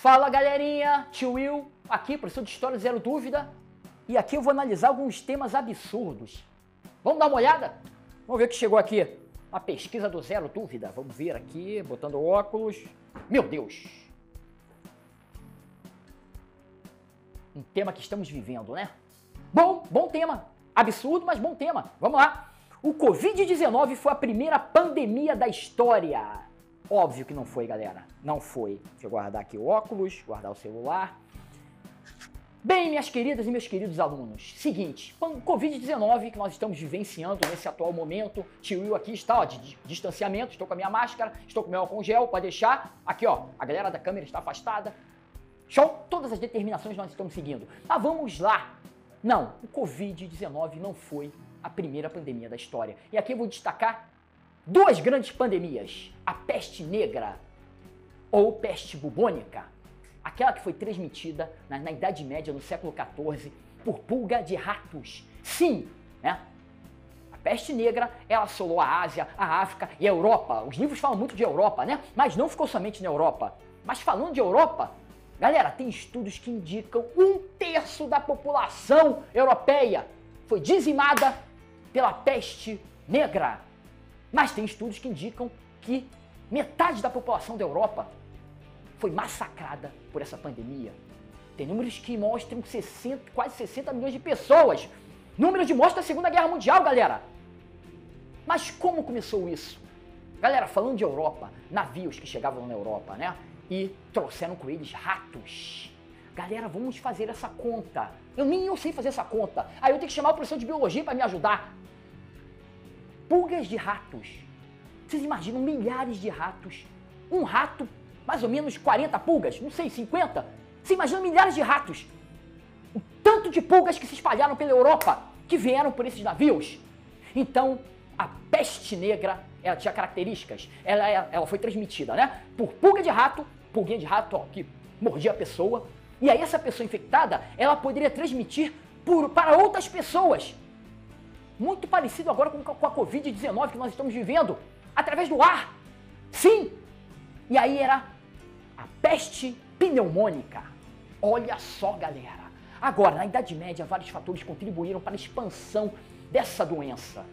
Fala galerinha, tio Will, aqui, professor de História Zero Dúvida, e aqui eu vou analisar alguns temas absurdos. Vamos dar uma olhada? Vamos ver o que chegou aqui. A pesquisa do Zero Dúvida. Vamos ver aqui, botando óculos. Meu Deus! Um tema que estamos vivendo, né? Bom, bom tema. Absurdo, mas bom tema. Vamos lá. O Covid-19 foi a primeira pandemia da história. Óbvio que não foi, galera. Não foi. Deixa eu guardar aqui o óculos, guardar o celular. Bem, minhas queridas e meus queridos alunos, seguinte, Covid-19 que nós estamos vivenciando nesse atual momento, tio Will aqui está, ó, de distanciamento, estou com a minha máscara, estou com meu álcool gel, pode deixar, aqui ó, a galera da câmera está afastada, show, todas as determinações nós estamos seguindo. Mas vamos lá, não, o Covid-19 não foi a primeira pandemia da história, e aqui eu vou destacar duas grandes pandemias, a peste negra ou peste bubônica, aquela que foi transmitida na, na Idade Média, no século XIV, por pulga de ratos. Sim, né? A peste negra, ela assolou a Ásia, a África e a Europa. Os livros falam muito de Europa, né? Mas não ficou somente na Europa. Mas falando de Europa, galera, tem estudos que indicam um terço da população europeia foi dizimada pela peste negra. Mas tem estudos que indicam que metade da população da Europa foi massacrada por essa pandemia. Tem números que mostram 60, quase 60 milhões de pessoas. Números de mortes da Segunda Guerra Mundial, galera. Mas como começou isso? Galera, falando de Europa, navios que chegavam na Europa, né? E trouxeram com eles ratos. Galera, vamos fazer essa conta. Eu nem eu sei fazer essa conta. Aí eu tenho que chamar o professor de biologia para me ajudar. Pulgas de ratos. Vocês imaginam milhares de ratos? Um rato mais ou menos 40 pulgas, não sei, 50. Você imagina milhares de ratos. O tanto de pulgas que se espalharam pela Europa, que vieram por esses navios. Então, a peste negra, ela tinha características. Ela, ela foi transmitida, né? Por pulga de rato, pulguinha de rato, ó, que mordia a pessoa. E aí essa pessoa infectada, ela poderia transmitir por, para outras pessoas. Muito parecido agora com, a Covid-19 que nós estamos vivendo, através do ar. Sim! E aí era a peste pneumônica. Olha só, galera. Agora, na Idade Média, vários fatores contribuíram para a expansão dessa doença.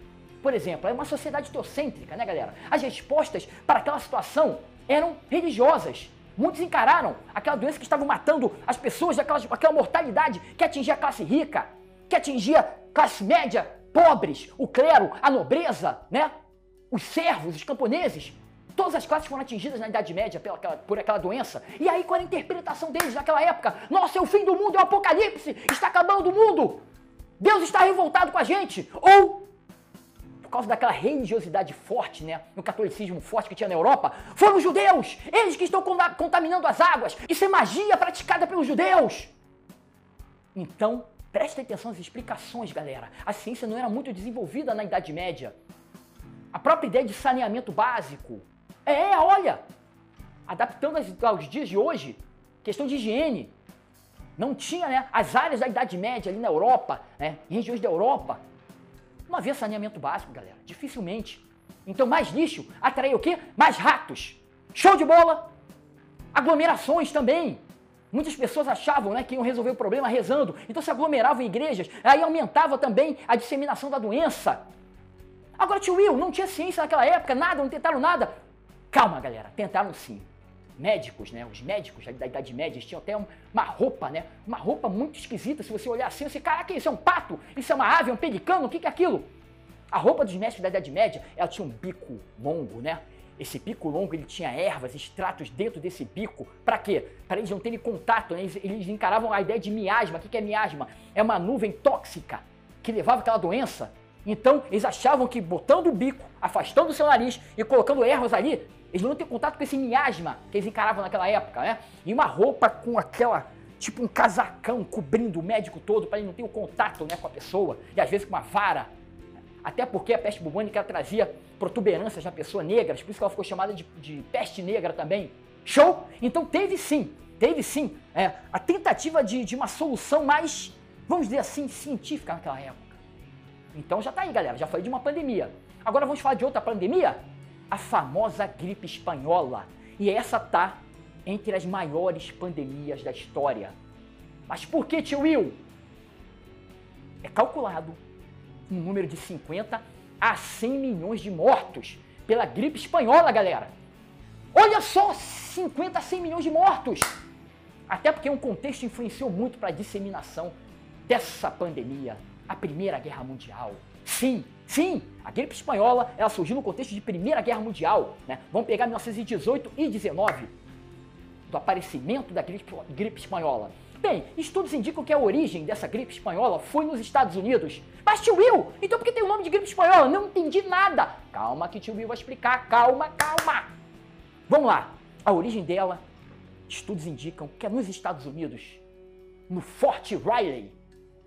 Por exemplo, é uma sociedade teocêntrica, né, galera? As respostas para aquela situação eram religiosas. Muitos encararam aquela doença que estava matando as pessoas, daquela, aquela mortalidade que atingia a classe rica, que atingia a classe média, pobres, o clero, a nobreza, né? Os servos, os camponeses. Todas as classes foram atingidas na Idade Média pela, por aquela doença. E aí, qual era a interpretação deles naquela época? Nossa, é o fim do mundo, é o apocalipse, está acabando o mundo. Deus está revoltado com a gente. Ou, por causa daquela religiosidade forte, né? No catolicismo forte que tinha na Europa, foram os judeus, eles que estão contaminando as águas. Isso é magia praticada pelos judeus. Então, prestem atenção às explicações, galera. A ciência não era muito desenvolvida na Idade Média. A própria ideia de saneamento básico, é, olha, adaptando aos dias de hoje, questão de higiene. Não tinha, né? As áreas da Idade Média ali na Europa, né? Em regiões da Europa, não havia saneamento básico, galera. Dificilmente. Então, mais lixo atrai o quê? Mais ratos. Show de bola! Aglomerações também. Muitas pessoas achavam né, que iam resolver o problema rezando, então se aglomeravam em igrejas, aí aumentava também a disseminação da doença. Agora, tio Will, não tinha ciência naquela época, nada, não tentaram nada. Calma, galera, tentaram sim. Médicos, né? Os médicos da Idade Média tinham até uma roupa, né? Uma roupa muito esquisita. Se você olhar assim, você, caraca, isso é um pato? Isso é uma ave, é um pelicano? O que, que é aquilo? A roupa dos médicos da Idade Média, ela tinha um bico longo, né? Esse bico longo, ele tinha ervas, extratos dentro desse bico. Para quê? Para eles não terem contato, né? eles, eles, encaravam a ideia de miasma. O que, é miasma? É uma nuvem tóxica que levava aquela doença. Então, eles achavam que botando o bico, afastando o seu nariz e colocando ervas ali, eles não iam ter contato com esse miasma que eles encaravam naquela época, né? E uma roupa com aquela, tipo um casacão cobrindo o médico todo para ele não ter o contato né, com a pessoa, e às vezes com uma vara. Até porque a peste bubônica trazia protuberâncias na pessoa negra, por isso que ela ficou chamada de, de peste negra também. Show? Então teve sim, teve sim é, a tentativa de, de uma solução mais, vamos dizer assim, científica naquela época. Então já tá aí, galera, já falei de uma pandemia. Agora vamos falar de outra pandemia? a famosa gripe espanhola. E essa tá entre as maiores pandemias da história. Mas por que, tio Will? É calculado um número de 50 a 100 milhões de mortos pela gripe espanhola, galera. Olha só, 50 a 100 milhões de mortos. Até porque um contexto influenciou muito para a disseminação dessa pandemia, a Primeira Guerra Mundial. Sim, sim, a gripe espanhola ela surgiu no contexto de Primeira Guerra Mundial. Né? Vamos pegar 1918 e 19, do aparecimento da gripe, gripe espanhola. Bem, estudos indicam que a origem dessa gripe espanhola foi nos Estados Unidos. Mas tio Will, então por que tem o nome de gripe espanhola? Não entendi nada. Calma que tio Will vai explicar, calma, calma. Vamos lá. A origem dela, estudos indicam que é nos Estados Unidos, no Fort Riley.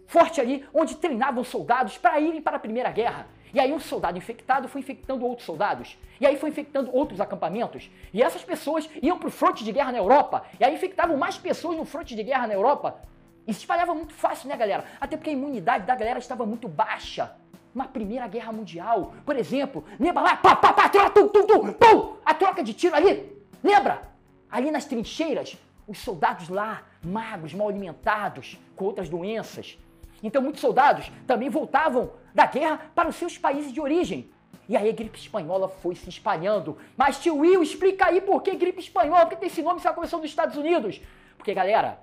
Forte ali onde treinavam soldados para irem para a Primeira Guerra. E aí um soldado infectado foi infectando outros soldados. E aí foi infectando outros acampamentos. E essas pessoas iam para o fronte de guerra na Europa. E aí infectavam mais pessoas no fronte de guerra na Europa. E se espalhava muito fácil, né, galera? Até porque a imunidade da galera estava muito baixa. Uma Primeira Guerra Mundial, por exemplo, lembra lá, pá, pá, pá, troca, tum, tum, tum, pum, a troca de tiro ali, lembra? Ali nas trincheiras, os soldados lá, magros, mal alimentados, com outras doenças, então muitos soldados também voltavam da guerra para os seus países de origem. E aí a gripe espanhola foi se espalhando. Mas tio Will, explica aí por que gripe espanhola, por que tem esse nome se ela começou nos Estados Unidos? Porque, galera,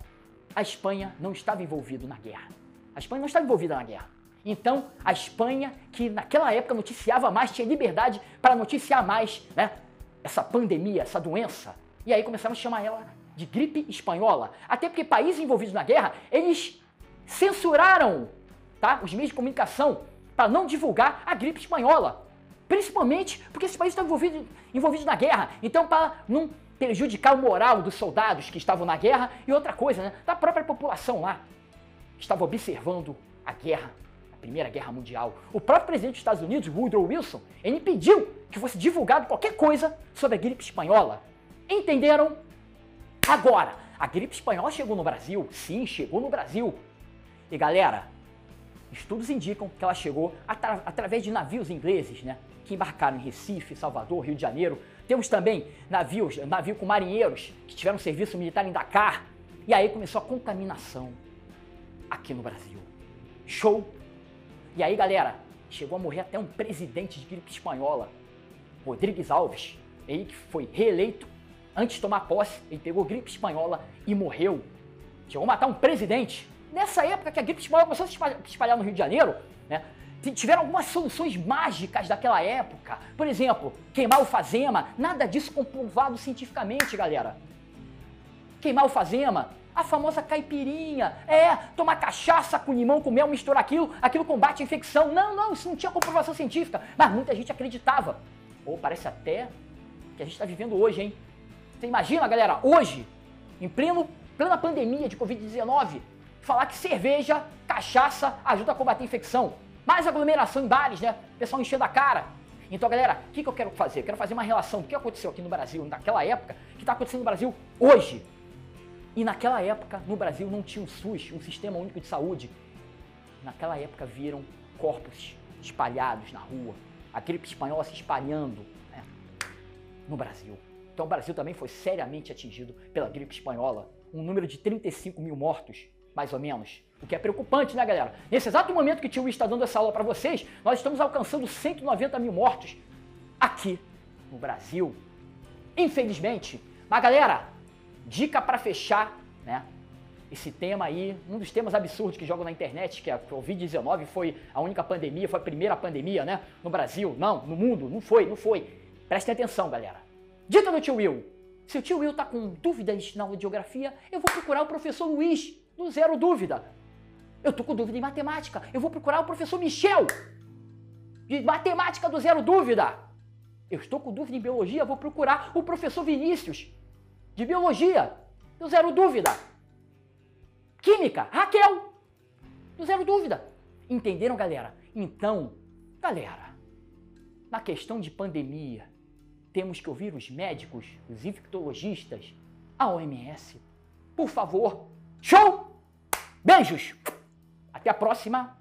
a Espanha não estava envolvida na guerra. A Espanha não estava envolvida na guerra. Então, a Espanha, que naquela época noticiava mais, tinha liberdade para noticiar mais, né? Essa pandemia, essa doença. E aí começaram a chamar ela de gripe espanhola. Até porque países envolvidos na guerra, eles censuraram tá, os meios de comunicação para não divulgar a gripe espanhola. Principalmente porque esses países estão envolvidos, envolvidos na guerra. Então, para não prejudicar o moral dos soldados que estavam na guerra e outra coisa, né, da própria população lá, que estava observando a guerra, a Primeira Guerra Mundial. O próprio presidente dos Estados Unidos, Woodrow Wilson, ele pediu que fosse divulgado qualquer coisa sobre a gripe espanhola. Entenderam? Agora, a gripe espanhola chegou no Brasil? Sim, chegou no Brasil. E galera, estudos indicam que ela chegou atra através de navios ingleses, né? Que embarcaram em Recife, Salvador, Rio de Janeiro. Temos também navios, navio com marinheiros que tiveram serviço militar em Dakar. E aí começou a contaminação aqui no Brasil. Show! E aí, galera, chegou a morrer até um presidente de gripe espanhola, Rodrigues Alves, ele que foi reeleito. Antes de tomar posse, ele pegou gripe espanhola e morreu. Chegou a matar um presidente nessa época que a gripe espanhola começou a se espalhar no Rio de Janeiro, né, tiveram algumas soluções mágicas daquela época. Por exemplo, queimar o fazema, nada disso comprovado cientificamente, galera. Queimar o fazema, a famosa caipirinha, é, tomar cachaça com limão, com mel, misturar aquilo, aquilo combate a infecção. Não, não, isso não tinha comprovação científica, mas muita gente acreditava. Ou parece até que a gente está vivendo hoje, hein? Você imagina, galera, hoje, em pleno, plena pandemia de Covid-19, falar que cerveja, cachaça ajuda a combater a infecção. Mais aglomeração em bares, né? Pessoal enchendo a cara. Então, galera, o que, que eu quero fazer? Eu quero fazer uma relação do que aconteceu aqui no Brasil naquela época, que está acontecendo no Brasil hoje. E naquela época, no Brasil, não tinha um SUS, um Sistema Único de Saúde. Naquela época, viram corpos espalhados na rua, a gripe espanhola se espalhando né, no Brasil. Então, o Brasil também foi seriamente atingido pela gripe espanhola. Um número de 35 mil mortos mais ou menos. O que é preocupante, né, galera? Nesse exato momento que o tio está dando essa aula para vocês, nós estamos alcançando 190 mil mortos aqui no Brasil. Infelizmente. Mas, galera, dica para fechar, né? Esse tema aí, um dos temas absurdos que jogam na internet, que é a Covid-19 foi a única pandemia, foi a primeira pandemia, né? No Brasil. Não, no mundo. Não foi, não foi. Prestem atenção, galera. Dita do tio Will. Se o tio Will tá com dúvidas na aula de geografia, eu vou procurar o professor Luiz do zero dúvida. Eu tô com dúvida em matemática. Eu vou procurar o professor Michel. De matemática do zero dúvida. Eu estou com dúvida em biologia, vou procurar o professor Vinícius. De biologia, do zero dúvida. Química, Raquel. Do zero dúvida. Entenderam, galera? Então, galera, na questão de pandemia, temos que ouvir os médicos, os infectologistas, a OMS. Por favor, Show! Beijos! Até a próxima!